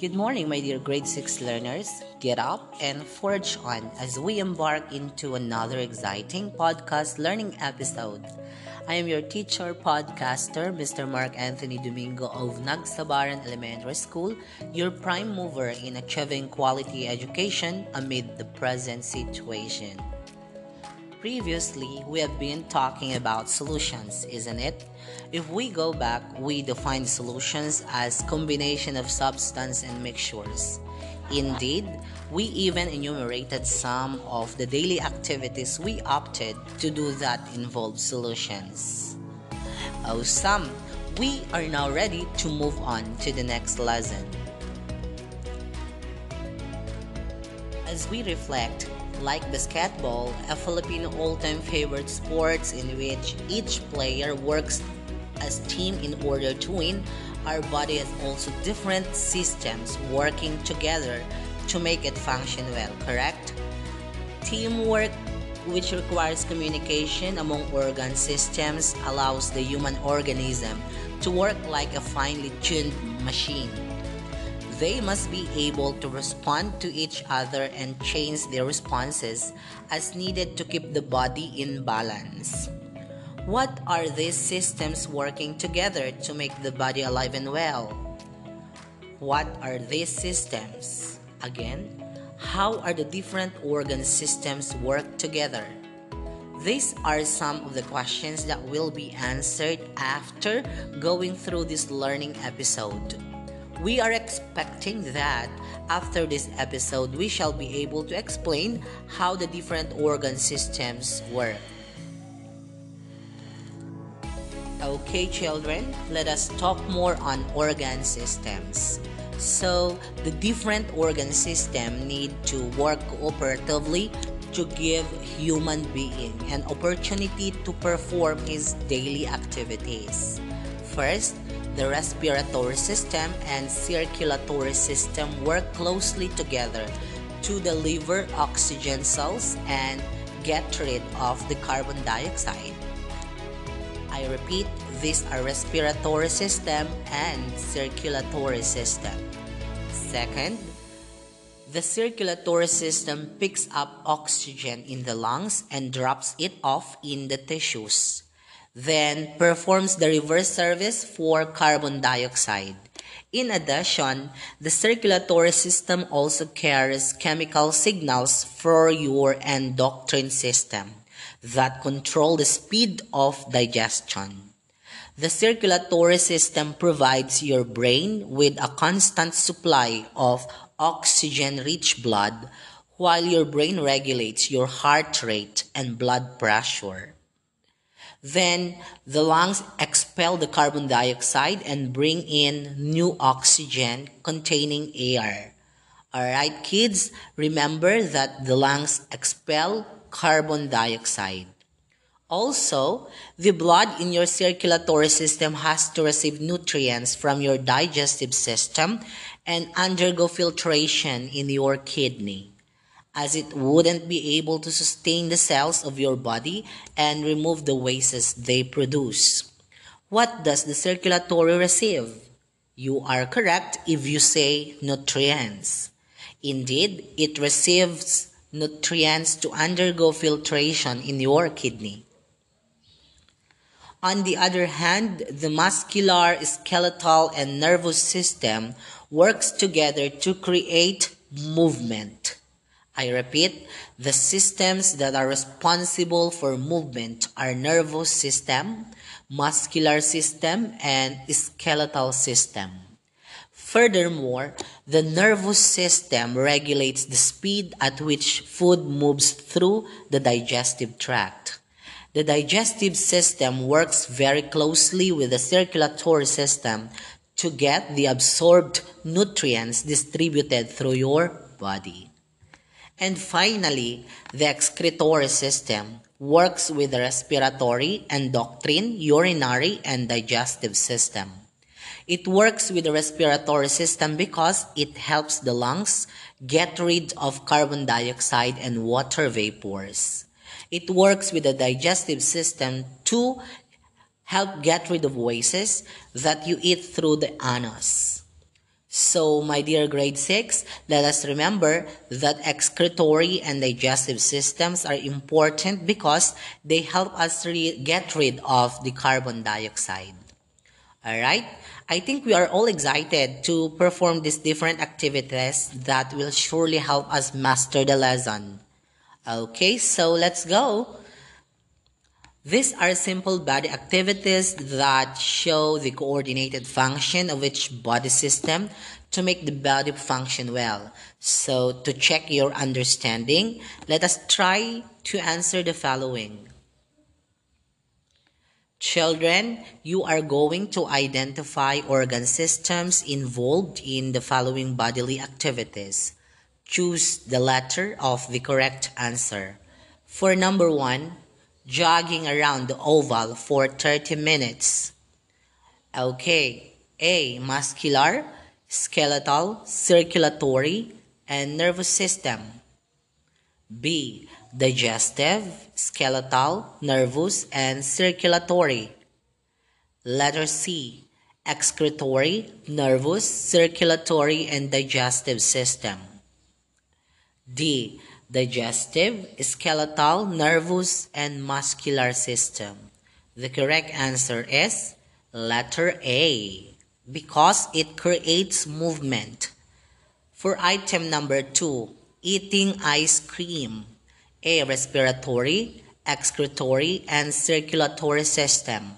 Good morning, my dear grade 6 learners. Get up and forge on as we embark into another exciting podcast learning episode. I am your teacher, podcaster, Mr. Mark Anthony Domingo of Nagsabaran Elementary School, your prime mover in achieving quality education amid the present situation. Previously, we have been talking about solutions, isn't it? If we go back, we define solutions as combination of substance and mixtures. Indeed, we even enumerated some of the daily activities we opted to do that involve solutions. Oh, some, we are now ready to move on to the next lesson. As we reflect, like basketball, a Filipino all-time favorite sports in which each player works as team in order to win, our body has also different systems working together to make it function well, correct? Teamwork which requires communication among organ systems allows the human organism to work like a finely tuned machine. They must be able to respond to each other and change their responses as needed to keep the body in balance. What are these systems working together to make the body alive and well? What are these systems? Again, how are the different organ systems work together? These are some of the questions that will be answered after going through this learning episode. We are expecting that after this episode, we shall be able to explain how the different organ systems work. Okay, children, let us talk more on organ systems. So, the different organ system need to work cooperatively to give human being an opportunity to perform his daily activities. First, the respiratory system and circulatory system work closely together to deliver oxygen cells and get rid of the carbon dioxide. I repeat, these are respiratory system and circulatory system. Second, the circulatory system picks up oxygen in the lungs and drops it off in the tissues then performs the reverse service for carbon dioxide. In addition, the circulatory system also carries chemical signals for your endocrine system that control the speed of digestion. The circulatory system provides your brain with a constant supply of oxygen-rich blood while your brain regulates your heart rate and blood pressure. Then the lungs expel the carbon dioxide and bring in new oxygen containing air. Alright, kids, remember that the lungs expel carbon dioxide. Also, the blood in your circulatory system has to receive nutrients from your digestive system and undergo filtration in your kidney as it wouldn't be able to sustain the cells of your body and remove the wastes they produce. What does the circulatory receive? You are correct if you say nutrients. Indeed, it receives nutrients to undergo filtration in your kidney. On the other hand, the muscular, skeletal, and nervous system works together to create movement. I repeat, the systems that are responsible for movement are nervous system, muscular system, and skeletal system. Furthermore, the nervous system regulates the speed at which food moves through the digestive tract. The digestive system works very closely with the circulatory system to get the absorbed nutrients distributed through your body. And finally, the excretory system works with the respiratory, endocrine, urinary, and digestive system. It works with the respiratory system because it helps the lungs get rid of carbon dioxide and water vapors. It works with the digestive system to help get rid of wastes that you eat through the anus. So, my dear grade 6, let us remember that excretory and digestive systems are important because they help us get rid of the carbon dioxide. Alright? I think we are all excited to perform these different activities that will surely help us master the lesson. Okay, so let's go. These are simple body activities that show the coordinated function of each body system to make the body function well. So, to check your understanding, let us try to answer the following. Children, you are going to identify organ systems involved in the following bodily activities. Choose the letter of the correct answer. For number one, jogging around the oval for 30 minutes. Okay, A. Muscular, skeletal, circulatory, and nervous system. B. Digestive, skeletal, nervous, and circulatory. Letter C. Excretory, nervous, circulatory, and digestive system. D digestive, skeletal, nervous, and muscular system? The correct answer is letter A because it creates movement. For item number 2, eating ice cream. A. Respiratory, excretory, and circulatory system.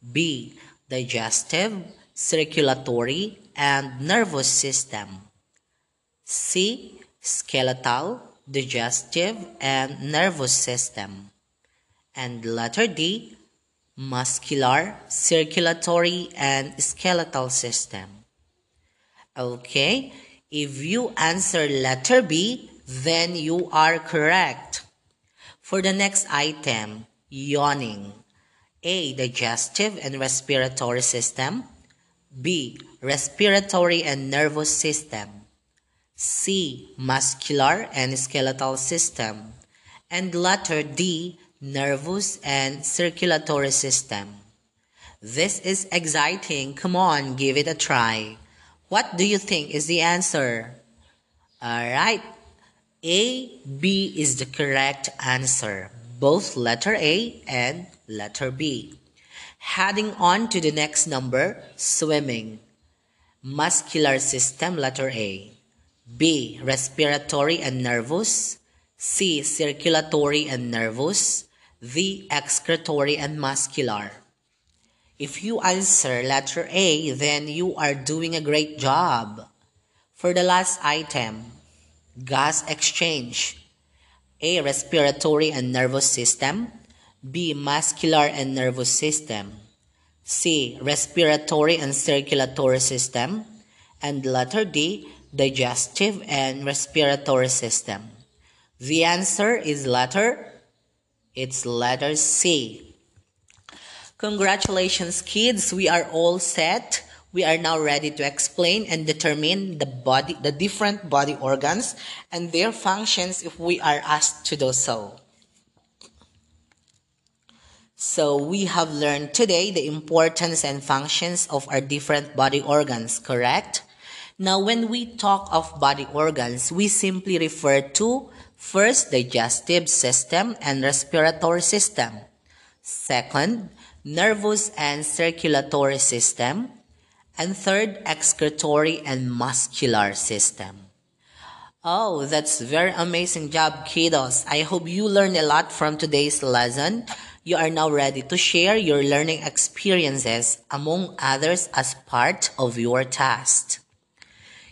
B. Digestive, circulatory, and nervous system. C. Skeletal, digestive and nervous system. And letter D, muscular, circulatory, and skeletal system. Okay, if you answer letter B, then you are correct. For the next item, yawning. A. Digestive and respiratory system. B. Respiratory and nervous system. C. Muscular and skeletal system. And letter D. Nervous and circulatory system. This is exciting. Come on, give it a try. What do you think is the answer? Alright. A, B is the correct answer. Both letter A and letter B. Heading on to the next number, swimming. Muscular system, letter A. B. Respiratory and nervous. C. Circulatory and nervous. D. Excretory and muscular. If you answer letter A, then you are doing a great job. For the last item, gas exchange. A. Respiratory and nervous system. B. Muscular and nervous system. C. Respiratory and circulatory system. And letter D digestive, and respiratory system? The answer is letter, it's letter C. Congratulations kids, we are all set. We are now ready to explain and determine the body, the different body organs and their functions if we are asked to do so. So we have learned today the importance and functions of our different body organs, correct? Now, when we talk of body organs, we simply refer to first, digestive system and respiratory system. Second, nervous and circulatory system. And third, excretory and muscular system. Oh, that's very amazing job, kiddos. I hope you learned a lot from today's lesson. You are now ready to share your learning experiences among others as part of your task.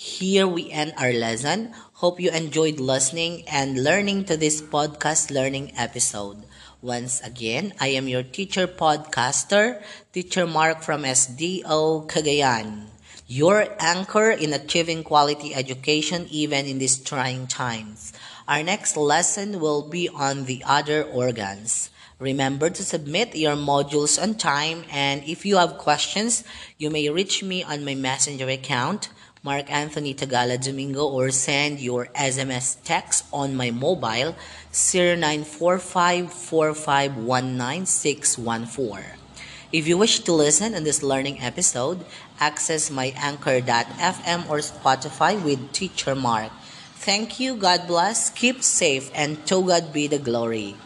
Here we end our lesson. Hope you enjoyed listening and learning to this podcast learning episode. Once again, I am your teacher podcaster, Teacher Mark from SDO Cagayan, your anchor in achieving quality education even in these trying times. Our next lesson will be on the other organs. Remember to submit your modules on time and if you have questions, you may reach me on my messenger account Mark Anthony Tagala Domingo or send your SMS text on my mobile 094545196114. If you wish to listen in this learning episode, access my anchor.fm or Spotify with Teacher Mark. Thank you, God bless, keep safe, and to God be the glory.